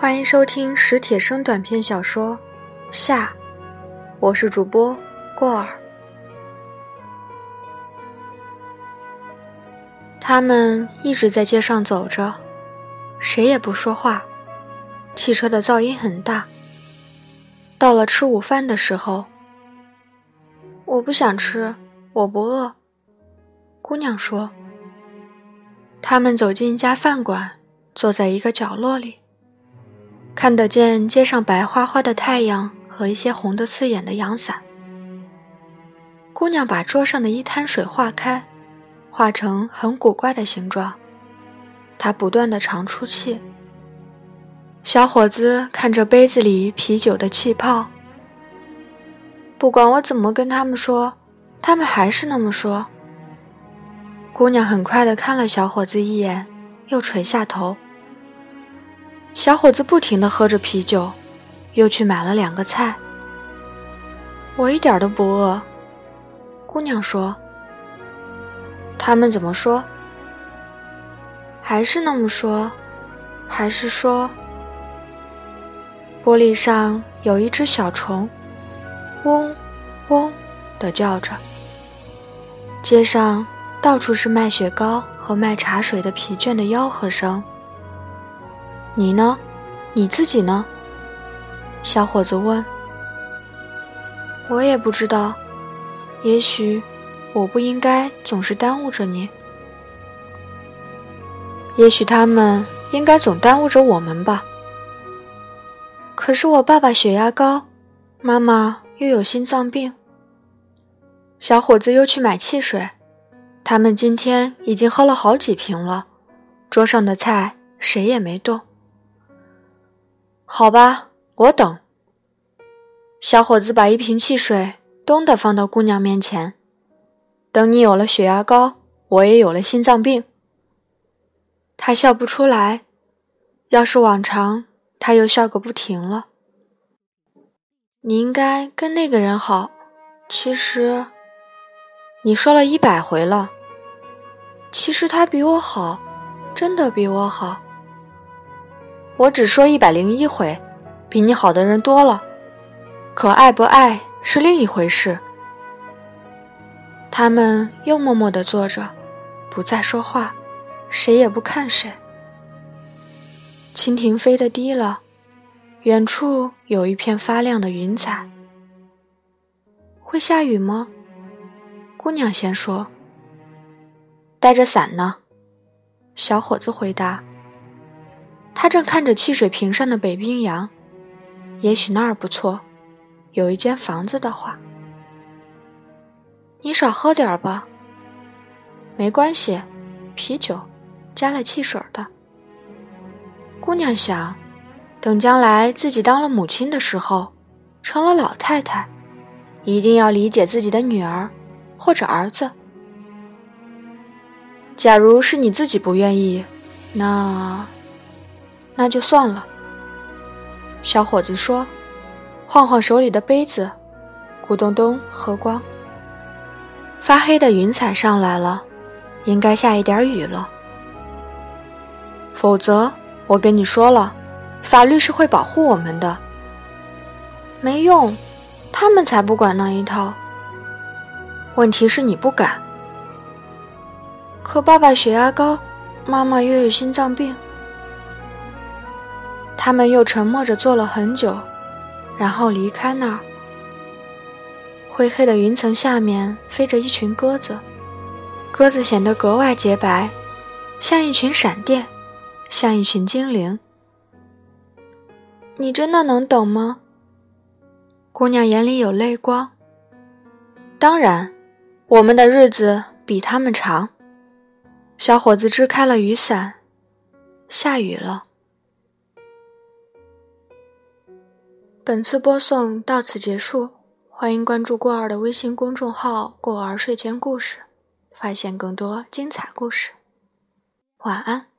欢迎收听史铁生短篇小说《夏》，我是主播过儿。他们一直在街上走着，谁也不说话。汽车的噪音很大。到了吃午饭的时候，我不想吃，我不饿。姑娘说。他们走进一家饭馆，坐在一个角落里。看得见街上白花花的太阳和一些红的刺眼的阳伞。姑娘把桌上的一滩水化开，化成很古怪的形状。她不断的长出气。小伙子看着杯子里啤酒的气泡。不管我怎么跟他们说，他们还是那么说。姑娘很快的看了小伙子一眼，又垂下头。小伙子不停地喝着啤酒，又去买了两个菜。我一点都不饿，姑娘说。他们怎么说？还是那么说，还是说。玻璃上有一只小虫，嗡，嗡的叫着。街上到处是卖雪糕和卖茶水的疲倦的吆喝声。你呢？你自己呢？小伙子问。我也不知道，也许我不应该总是耽误着你。也许他们应该总耽误着我们吧。可是我爸爸血压高，妈妈又有心脏病。小伙子又去买汽水，他们今天已经喝了好几瓶了，桌上的菜谁也没动。好吧，我等。小伙子把一瓶汽水咚的放到姑娘面前。等你有了血压高，我也有了心脏病。他笑不出来，要是往常，他又笑个不停了。你应该跟那个人好，其实，你说了一百回了。其实他比我好，真的比我好。我只说一百零一回，比你好的人多了，可爱不爱是另一回事。他们又默默地坐着，不再说话，谁也不看谁。蜻蜓飞得低了，远处有一片发亮的云彩。会下雨吗？姑娘先说。带着伞呢，小伙子回答。他正看着汽水瓶上的北冰洋，也许那儿不错，有一间房子的话。你少喝点儿吧。没关系，啤酒，加了汽水的。姑娘想，等将来自己当了母亲的时候，成了老太太，一定要理解自己的女儿或者儿子。假如是你自己不愿意，那……那就算了。小伙子说，晃晃手里的杯子，咕咚咚喝光。发黑的云彩上来了，应该下一点雨了。否则，我跟你说了，法律是会保护我们的。没用，他们才不管那一套。问题是你不敢。可爸爸血压高，妈妈又有心脏病。他们又沉默着坐了很久，然后离开那儿。灰黑的云层下面飞着一群鸽子，鸽子显得格外洁白，像一群闪电，像一群精灵。你真的能等吗？姑娘眼里有泪光。当然，我们的日子比他们长。小伙子支开了雨伞，下雨了。本次播送到此结束，欢迎关注过儿的微信公众号“过儿睡前故事”，发现更多精彩故事。晚安。